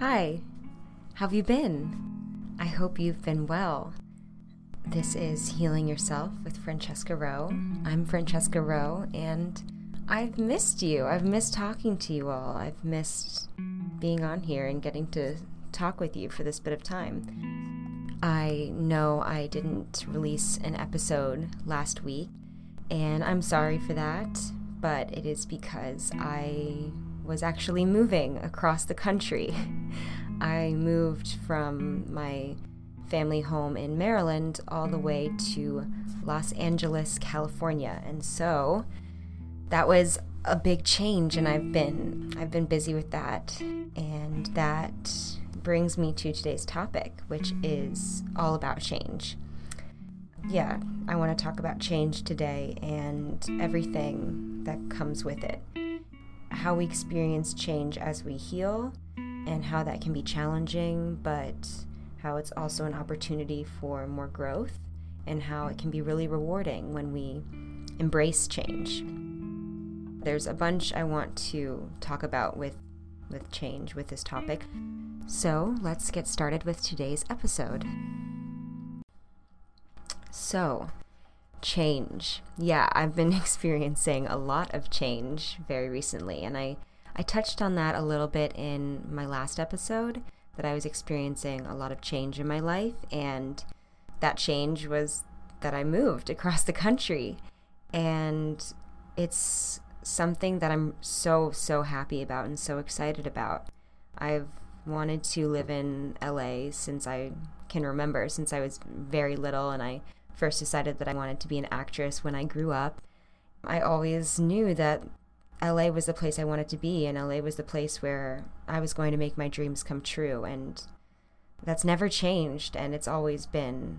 Hi, have you been? I hope you've been well. This is Healing Yourself with Francesca Rowe. I'm Francesca Rowe, and I've missed you. I've missed talking to you all. I've missed being on here and getting to talk with you for this bit of time. I know I didn't release an episode last week, and I'm sorry for that, but it is because I was actually moving across the country. I moved from my family home in Maryland all the way to Los Angeles, California. And so that was a big change and I've been I've been busy with that. And that brings me to today's topic, which is all about change. Yeah, I want to talk about change today and everything that comes with it. How we experience change as we heal and how that can be challenging, but how it's also an opportunity for more growth, and how it can be really rewarding when we embrace change. There's a bunch I want to talk about with, with change with this topic. So let's get started with today's episode. So, change. Yeah, I've been experiencing a lot of change very recently, and I, I touched on that a little bit in my last episode that I was experiencing a lot of change in my life, and that change was that I moved across the country. And it's something that I'm so, so happy about and so excited about. I've wanted to live in LA since I can remember, since I was very little, and I first decided that I wanted to be an actress when I grew up. I always knew that LA was the place I wanted to be, and LA was the place where I was going to make my dreams come true. And that's never changed, and it's always been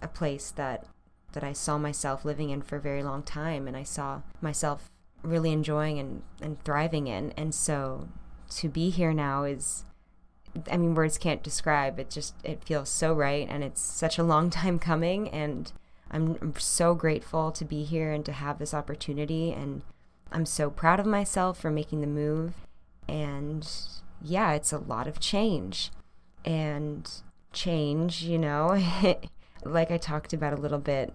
a place that that I saw myself living in for a very long time, and I saw myself really enjoying and, and thriving in. And so to be here now is I mean words can't describe it just it feels so right and it's such a long time coming and I'm, I'm so grateful to be here and to have this opportunity and I'm so proud of myself for making the move. And yeah, it's a lot of change. And change, you know, like I talked about a little bit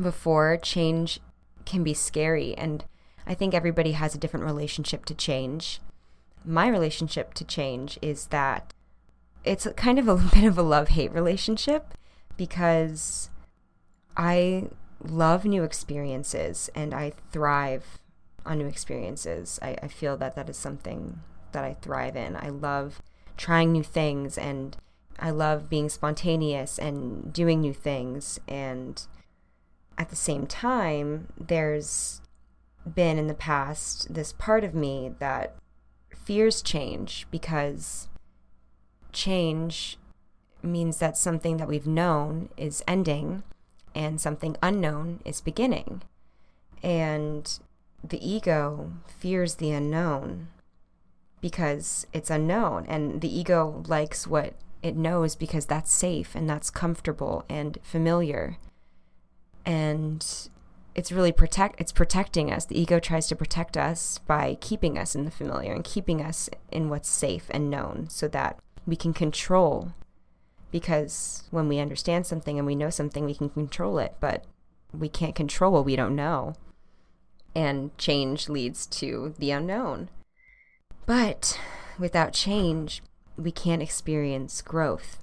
before, change can be scary. And I think everybody has a different relationship to change. My relationship to change is that it's kind of a bit of a love hate relationship because I love new experiences and I thrive on new experiences. I, I feel that that is something that I thrive in. I love trying new things and I love being spontaneous and doing new things. And at the same time, there's been in the past this part of me that fears change because change means that something that we've known is ending and something unknown is beginning. And the ego fears the unknown because it's unknown and the ego likes what it knows because that's safe and that's comfortable and familiar. And it's really protect it's protecting us. The ego tries to protect us by keeping us in the familiar and keeping us in what's safe and known so that we can control because when we understand something and we know something we can control it but we can't control what we don't know and change leads to the unknown. But without change, we can't experience growth.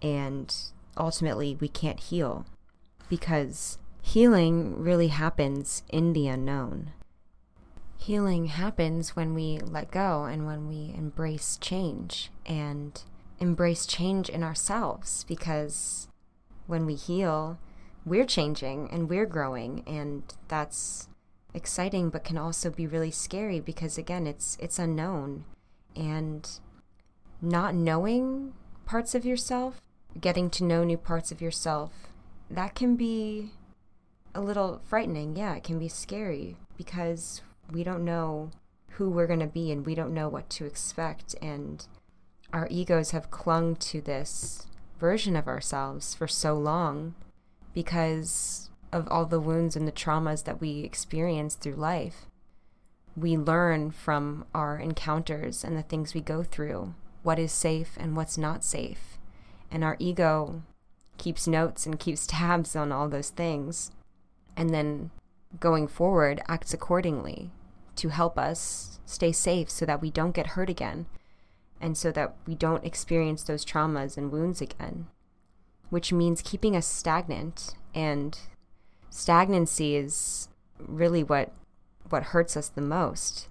And ultimately, we can't heal because healing really happens in the unknown. Healing happens when we let go and when we embrace change and embrace change in ourselves because when we heal, we're changing and we're growing, and that's exciting but can also be really scary because again it's it's unknown. And not knowing parts of yourself getting to know new parts of yourself that can be a little frightening. Yeah it can be scary because we don't know who we're going to be and we don't know what to expect. And our egos have clung to this version of ourselves for so long because of all the wounds and the traumas that we experience through life. we learn from our encounters and the things we go through what is safe and what's not safe. And our ego keeps notes and keeps tabs on all those things. And then going forward, acts accordingly to help us stay safe so that we don't get hurt again and so that we don't experience those traumas and wounds again, which means keeping us stagnant. And stagnancy is really what what hurts us the most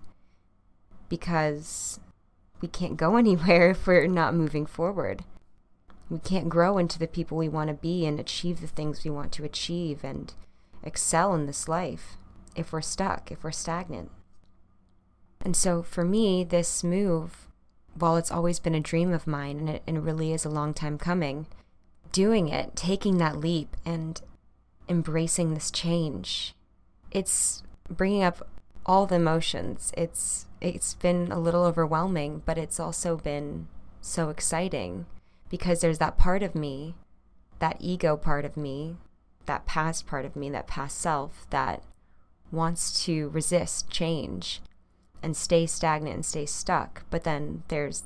because we can't go anywhere if we're not moving forward. We can't grow into the people we want to be and achieve the things we want to achieve and excel in this life if we're stuck, if we're stagnant. And so for me, this move, while it's always been a dream of mine and it, and it really is a long time coming, doing it, taking that leap and embracing this change, it's bringing up all the emotions. It's it's been a little overwhelming, but it's also been so exciting because there's that part of me, that ego part of me, that past part of me, that past self that wants to resist change and stay stagnant and stay stuck. But then there's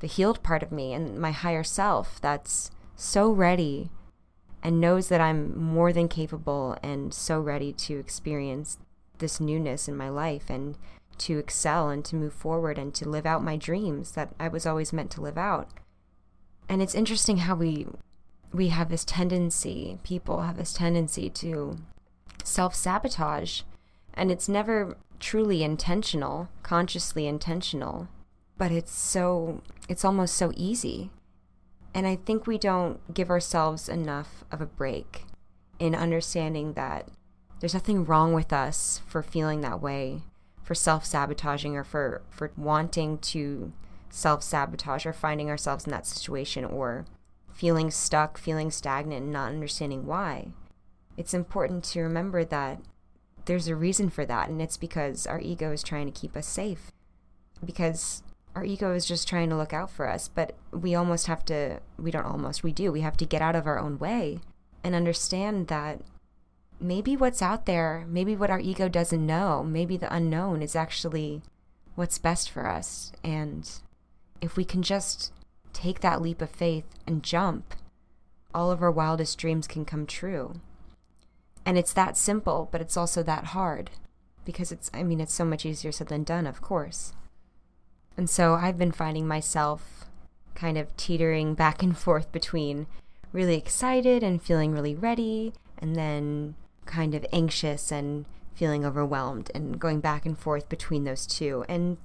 the healed part of me and my higher self that's so ready and knows that I'm more than capable and so ready to experience this newness in my life and to excel and to move forward and to live out my dreams that I was always meant to live out. And it's interesting how we we have this tendency, people have this tendency to self-sabotage and it's never truly intentional, consciously intentional, but it's so it's almost so easy. And I think we don't give ourselves enough of a break in understanding that there's nothing wrong with us for feeling that way, for self sabotaging, or for, for wanting to self sabotage or finding ourselves in that situation or feeling stuck, feeling stagnant, and not understanding why. It's important to remember that there's a reason for that, and it's because our ego is trying to keep us safe. Because our ego is just trying to look out for us, but we almost have to, we don't almost, we do, we have to get out of our own way and understand that maybe what's out there, maybe what our ego doesn't know, maybe the unknown is actually what's best for us. And if we can just take that leap of faith and jump, all of our wildest dreams can come true. And it's that simple, but it's also that hard because it's, I mean, it's so much easier said than done, of course. And so I've been finding myself kind of teetering back and forth between really excited and feeling really ready, and then kind of anxious and feeling overwhelmed and going back and forth between those two. And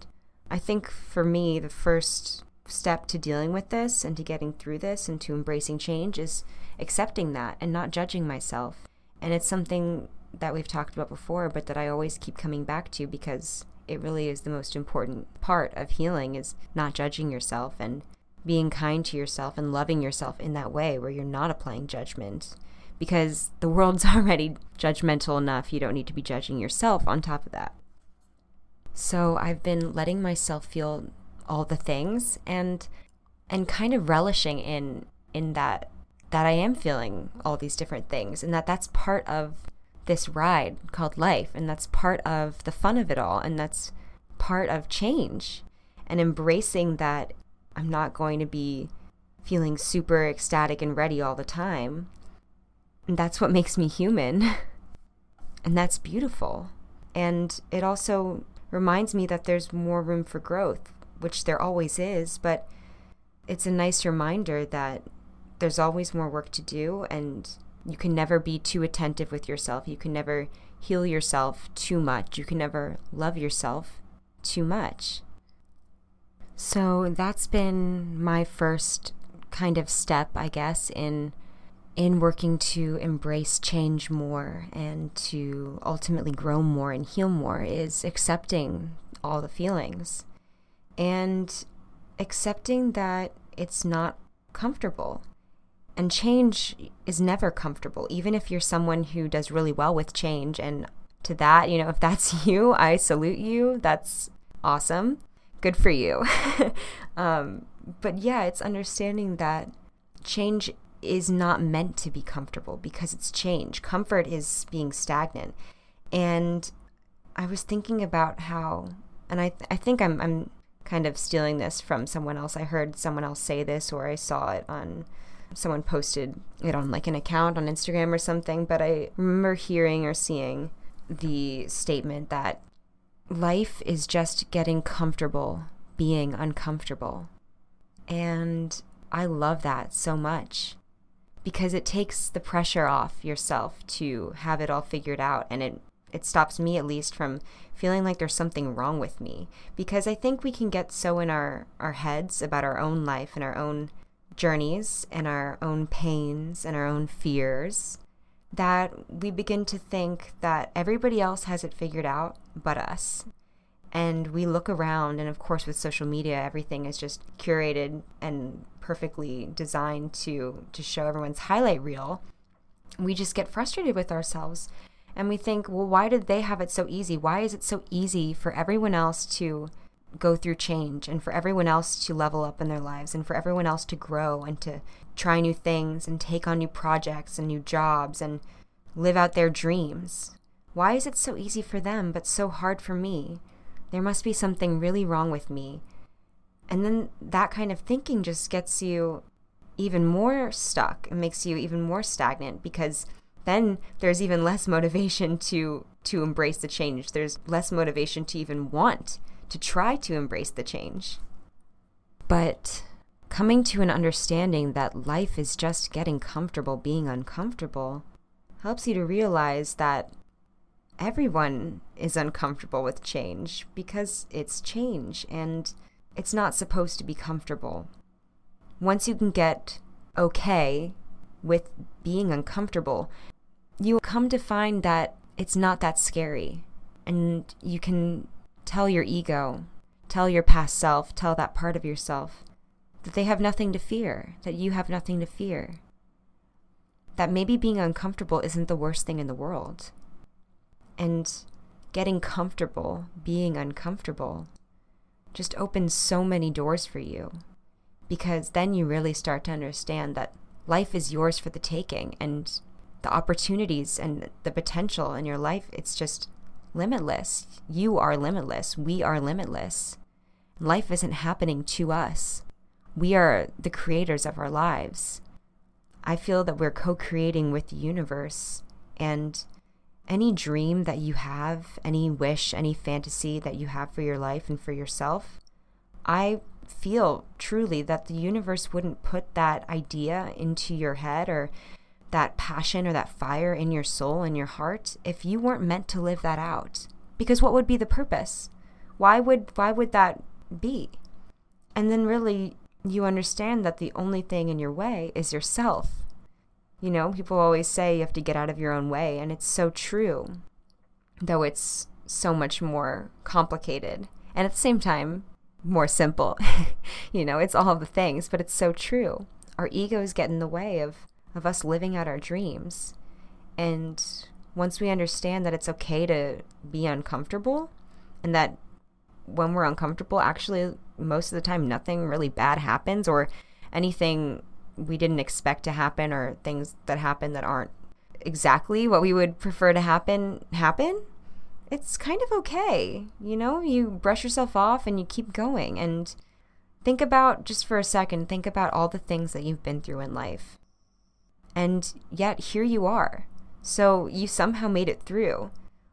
I think for me, the first step to dealing with this and to getting through this and to embracing change is accepting that and not judging myself. And it's something that we've talked about before, but that I always keep coming back to because it really is the most important part of healing is not judging yourself and being kind to yourself and loving yourself in that way where you're not applying judgment because the world's already judgmental enough. You don't need to be judging yourself on top of that. So I've been letting myself feel all the things and and kind of relishing in in that that I am feeling all these different things and that that's part of this ride called life and that's part of the fun of it all and that's part of change and embracing that I'm not going to be feeling super ecstatic and ready all the time and that's what makes me human. and that's beautiful. And it also reminds me that there's more room for growth, which there always is, but it's a nice reminder that there's always more work to do and you can never be too attentive with yourself. You can never heal yourself too much. You can never love yourself too much. So that's been my first kind of step, I guess, in in working to embrace change more and to ultimately grow more and heal more is accepting all the feelings and accepting that it's not comfortable. And change is never comfortable, even if you're someone who does really well with change. And to that, you know, if that's you, I salute you. That's awesome. Good for you. um, but yeah, it's understanding that change is not meant to be comfortable because it's change. Comfort is being stagnant. And I was thinking about how, and I, I think I'm, I'm kind of stealing this from someone else. I heard someone else say this, or I saw it on someone posted it on like an account on Instagram or something. But I remember hearing or seeing the statement that life is just getting comfortable being uncomfortable. And I love that so much because it takes the pressure off yourself to have it all figured out and it it stops me at least from feeling like there's something wrong with me because I think we can get so in our our heads about our own life and our own journeys and our own pains and our own fears that we begin to think that everybody else has it figured out but us. And we look around, and of course, with social media, everything is just curated and perfectly designed to, to show everyone's highlight reel. We just get frustrated with ourselves and we think, well, why did they have it so easy? Why is it so easy for everyone else to go through change and for everyone else to level up in their lives and for everyone else to grow and to try new things and take on new projects and new jobs and live out their dreams. Why is it so easy for them but so hard for me? There must be something really wrong with me. And then that kind of thinking just gets you even more stuck and makes you even more stagnant because then there's even less motivation to to embrace the change. There's less motivation to even want to try to embrace the change. But coming to an understanding that life is just getting comfortable being uncomfortable helps you to realize that everyone is uncomfortable with change because it's change and it's not supposed to be comfortable. Once you can get okay with being uncomfortable, you come to find that it's not that scary. And you can tell your ego, tell your past self, tell that part of yourself that they have nothing to fear, that you have nothing to fear. That maybe being uncomfortable isn't the worst thing in the world. And getting comfortable, being uncomfortable, just opens so many doors for you. Because then you really start to understand that life is yours for the taking and the opportunities and the potential in your life, it's just limitless. You are limitless. We are limitless. Life isn't happening to us. We are the creators of our lives. I feel that we're co creating with the universe. And any dream that you have, any wish, any fantasy that you have for your life and for yourself, I feel truly that the universe wouldn't put that idea into your head or that passion or that fire in your soul and your heart if you weren't meant to live that out? Because what would be the purpose? Why would why would that be? And then really you understand that the only thing in your way is yourself. You know people always say you have to get out of your own way and it's so true though it's so much more complicated and at the same time more simple. You know it's all the things but it's so true. Our egos get in the way of of us living out our dreams. And once we understand that it's okay to be uncomfortable and that when we're uncomfortable, actually, most of the time, nothing really bad happens or anything we didn't expect to happen or things that happen that aren't exactly what we would prefer to happen happen it's kind of okay. You know you brush yourself off and you keep going. And think about just for a second think about all the things that you've been through in life and yet here you are. So you somehow made it through.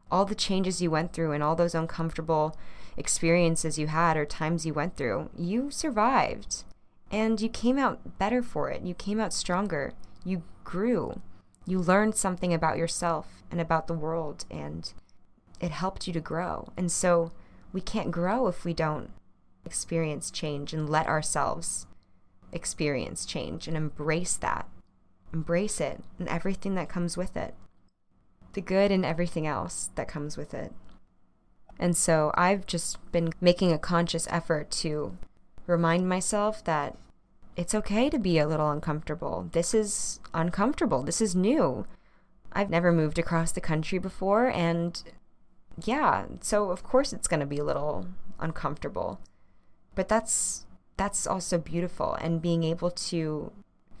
All the changes you went through and all those uncomfortable experiences you had or times you went through, you survived. And you came out better for it. You came out stronger. You grew. You learned something about yourself and about the world, and it helped you to grow. And so we can't grow if we don't experience change and let ourselves experience change and embrace that Embrace it and everything that comes with it, the good and everything else that comes with it. And so I've just been making a conscious effort to remind myself that it's okay to be a little uncomfortable. This is uncomfortable. This is new. I've never moved across the country before, and yeah, so of course it's going to be a little uncomfortable. But that's that's also beautiful and being able to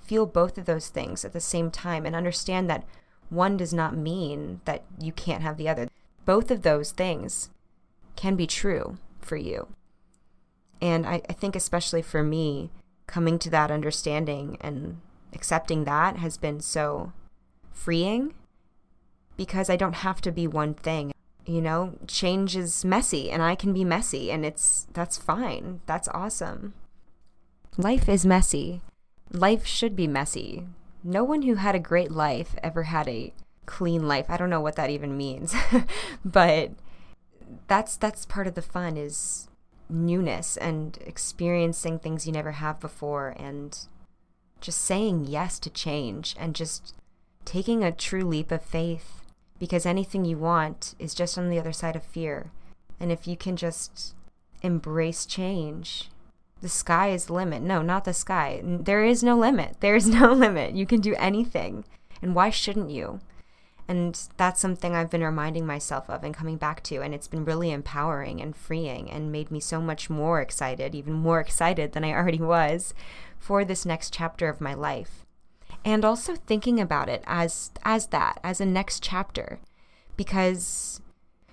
feel both of those things at the same time and understand that one does not mean that you can't have the other. both of those things can be true for you. And I, I think, especially for me, coming to that understanding and accepting that has been so freeing because I don't have to be one thing. You know, change is messy and I can be messy and it's that's fine. That's awesome. Life is messy. Life should be messy. No one who had a great life ever had a clean life. I don't know what that even means. but that's that's part of the fun is newness and experiencing things you never have before and just saying yes to change and just taking a true leap of faith because anything you want is just on the other side of fear. And if you can just embrace change, the sky is the limit. No, not the sky. There is no limit. There is no limit. You can do anything. And why shouldn't you? And that's something I've been reminding myself of and coming back to. And it's been really empowering and freeing and made me so much more excited, even more excited than I already was, for this next chapter of my life. And also thinking about it as as that, as a next chapter. Because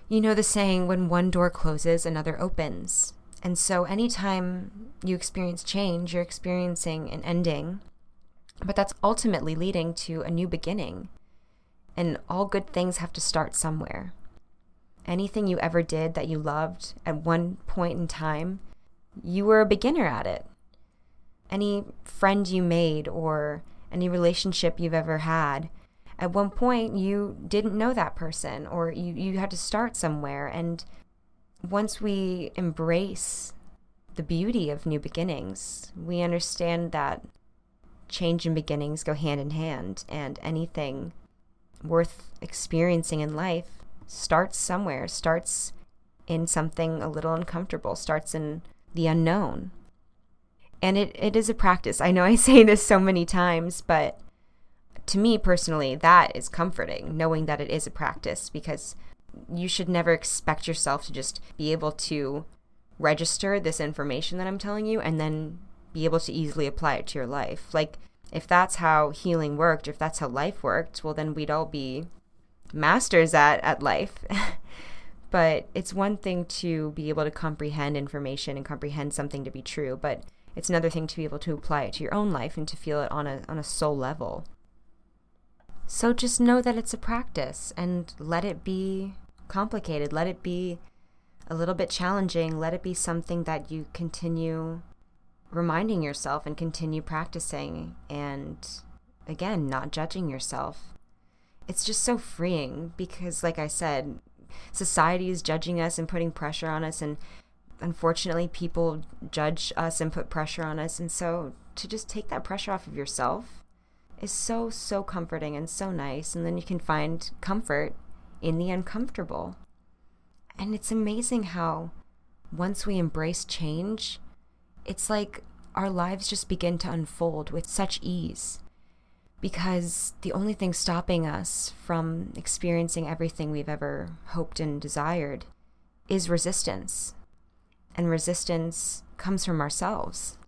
you know the saying when one door closes, another opens. And so anytime you experience change, you're experiencing an ending. But that's ultimately leading to a new beginning and all good things have to start somewhere. Anything you ever did that you loved at one point in time, you were a beginner at it. Any friend you made or any relationship you've ever had, at one point you didn't know that person or you, you had to start somewhere. And once we embrace the beauty of new beginnings, we understand that change and beginnings go hand in hand, and anything worth experiencing in life starts somewhere, starts in something a little uncomfortable, starts in the unknown. And it, it is a practice. I know I say this so many times, but to me personally, that is comforting, knowing that it is a practice because you should never expect yourself to just be able to register this information that I'm telling you and then be able to easily apply it to your life. Like, if that's how healing worked, if that's how life worked, well, then we'd all be masters at, at life. but it's one thing to be able to comprehend information and comprehend something to be true, but it's another thing to be able to apply it to your own life and to feel it on a, on a soul level. So just know that it's a practice and let it be complicated. Let it be a little bit challenging. Let it be something that you continue reminding yourself and continue practicing and again not judging yourself it's just so freeing because like i said society is judging us and putting pressure on us and unfortunately people judge us and put pressure on us and so to just take that pressure off of yourself is so so comforting and so nice and then you can find comfort in the uncomfortable and it's amazing how once we embrace change it's like our lives just begin to unfold with such ease because the only thing stopping us from experiencing everything we've ever hoped and desired is resistance. And resistance comes from ourselves.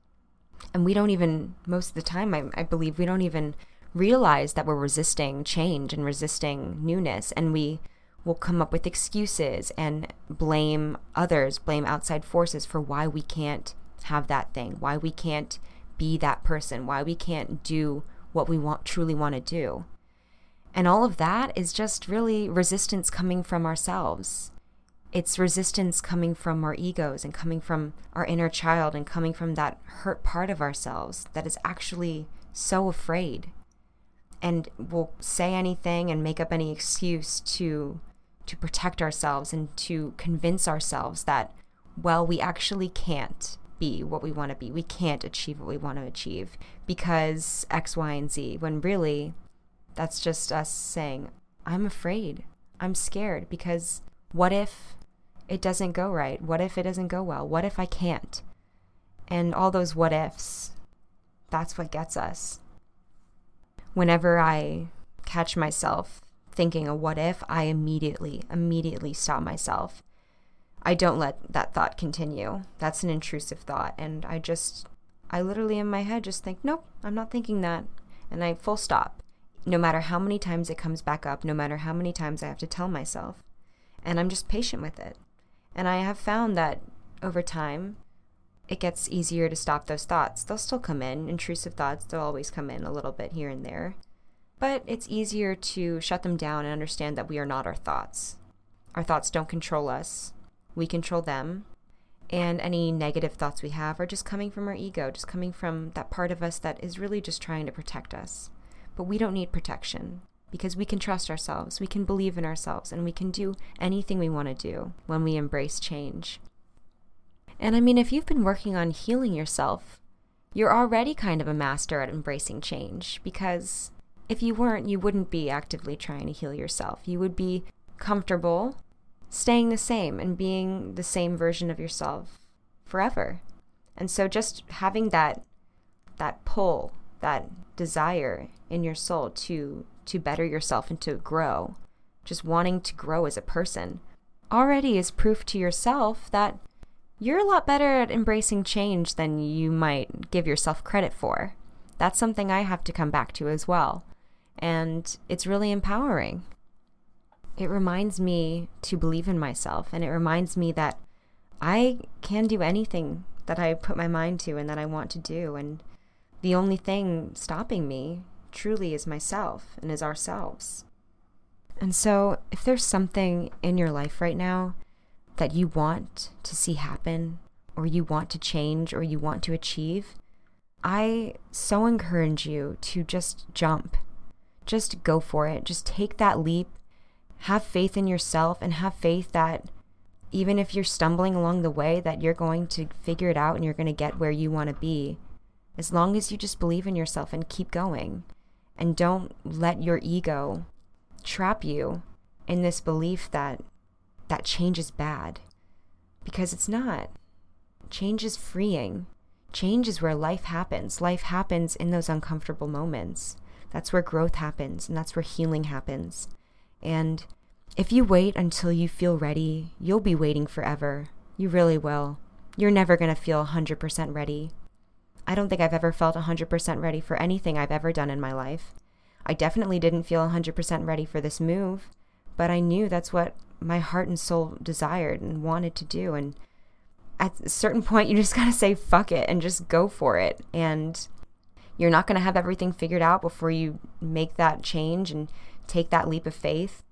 And we don't even, most of the time, I, I, believe, we don't even realize that we're resisting change and resisting newness. And we will come up with excuses and blame others, blame outside forces for why we can't have that thing, why we can't be that person, why we can't do what we want truly want to do. And all of that is just really resistance coming from ourselves. It's resistance coming from our egos and coming from our inner child and coming from that hurt part of ourselves that is actually so afraid and will say anything and make up any excuse to to protect ourselves and to convince ourselves that well we actually can't be what we want to be. We can't achieve what we want to achieve because X, Y, and Z, when really that's just us saying, I'm afraid. I'm scared because what if it doesn't go right? What if it doesn't go well? What if I can't? And all those what ifs, that's what gets us. Whenever I catch myself thinking a what if, I immediately, immediately stop myself I don't let that thought continue. That's an intrusive thought. And I just, I literally in my head just think, nope, I'm not thinking that. And I full stop. No matter how many times it comes back up, no matter how many times I have to tell myself. And I'm just patient with it. And I have found that over time, it gets easier to stop those thoughts. They'll still come in, intrusive thoughts, they'll always come in a little bit here and there. But it's easier to shut them down and understand that we are not our thoughts. Our thoughts don't control us, we control them. And any negative thoughts we have are just coming from our ego, just coming from that part of us that is really just trying to protect us. But we don't need protection because we can trust ourselves, we can believe in ourselves, and we can do anything we want to do when we embrace change. And I mean, if you've been working on healing yourself, you're already kind of a master at embracing change because if you weren't, you wouldn't be actively trying to heal yourself. You would be comfortable staying the same and being the same version of yourself forever. And so just having that that pull, that desire in your soul to to better yourself and to grow, just wanting to grow as a person, already is proof to yourself that you're a lot better at embracing change than you might give yourself credit for. That's something I have to come back to as well. And it's really empowering. It reminds me to believe in myself, and it reminds me that I can do anything that I put my mind to and that I want to do. And the only thing stopping me truly is myself and is ourselves. And so, if there's something in your life right now that you want to see happen, or you want to change, or you want to achieve, I so encourage you to just jump. Just go for it. Just take that leap. Have faith in yourself and have faith that even if you're stumbling along the way that you're going to figure it out and you're going to get where you want to be. As long as you just believe in yourself and keep going and don't let your ego trap you in this belief that that change is bad because it's not. Change is freeing. Change is where life happens. Life happens in those uncomfortable moments. That's where growth happens and that's where healing happens. And if you wait until you feel ready, you'll be waiting forever. You really will. You're never going to feel 100% ready. I don't think I've ever felt 100% ready for anything I've ever done in my life. I definitely didn't feel 100% ready for this move, but I knew that's what my heart and soul desired and wanted to do. And at a certain point, you just got to say, fuck it, and just go for it. And you're not going to have everything figured out before you make that change and take that leap of faith.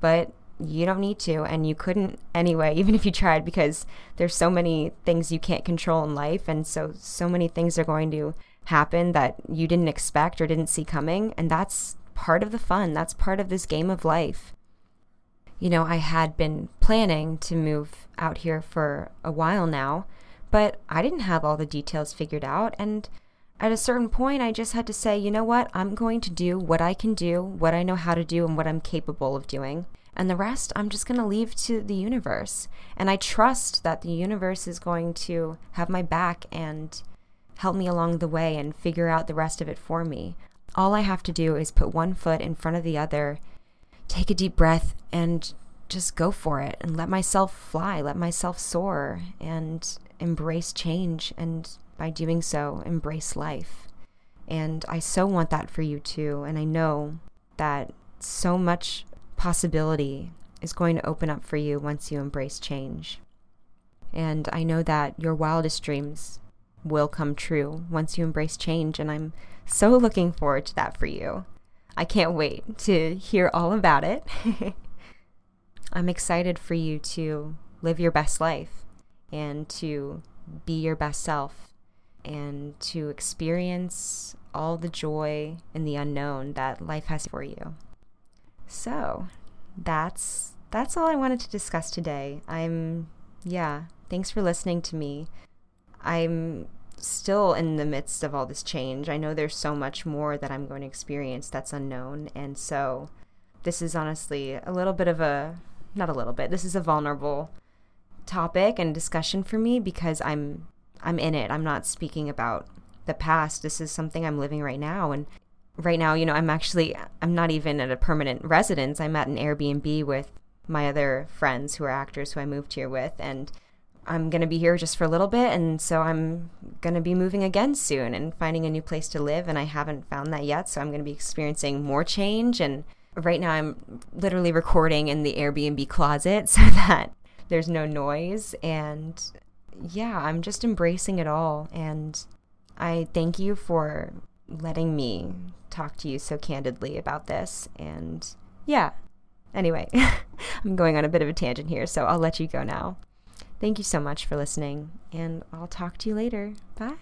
But you don't need to, and you couldn't anyway, even if you tried, because there's so many things you can't control in life. And so, so many things are going to happen that you didn't expect or didn't see coming. And that's part of the fun. That's part of this game of life you know, I had been planning to move out here for a while now, but I didn't have all the details figured out. And at a certain point, I just had to say, you know what? I'm going to do what I can do, what I know how to do, and what I'm capable of doing. And the rest, I'm just going to leave to the universe. And I trust that the universe is going to have my back and help me along the way and figure out the rest of it for me. All I have to do is put one foot in front of the other take a deep breath and just go for it and let myself fly, let myself soar and embrace change. And by doing so, embrace life. And I so want that for you too. And I know that so much possibility is going to open up for you once you embrace change. And I know that your wildest dreams will come true once you embrace change. And I'm so looking forward to that for you. I can't wait to hear all about it. I'm excited for you to live your best life and to be your best self and to experience all the joy and the unknown that life has for you. So, that's that's all I wanted to discuss today. I'm yeah, thanks for listening to me. I'm still in the midst of all this change. I know there's so much more that I'm going to experience that's unknown. And so this is honestly a little bit of a, not a little bit, this is a vulnerable topic and discussion for me because I'm I'm in it. I'm not speaking about the past. This is something I'm living right now and right now, you know, I'm actually I'm not even at a permanent residence. I'm at an Airbnb with my other friends who are actors who I moved here with and I'm going to be here just for a little bit. And so I'm going to be moving again soon and finding a new place to live. And I haven't found that yet. So I'm going to be experiencing more change and right now I'm literally recording in the Airbnb closet so that there's no noise. And yeah, I'm just embracing it all. And I thank you for letting me talk to you so candidly about this. And yeah, anyway, I'm going on a bit of a tangent here, so I'll let you go now. Thank you so much for listening, and I'll talk to you later. Bye.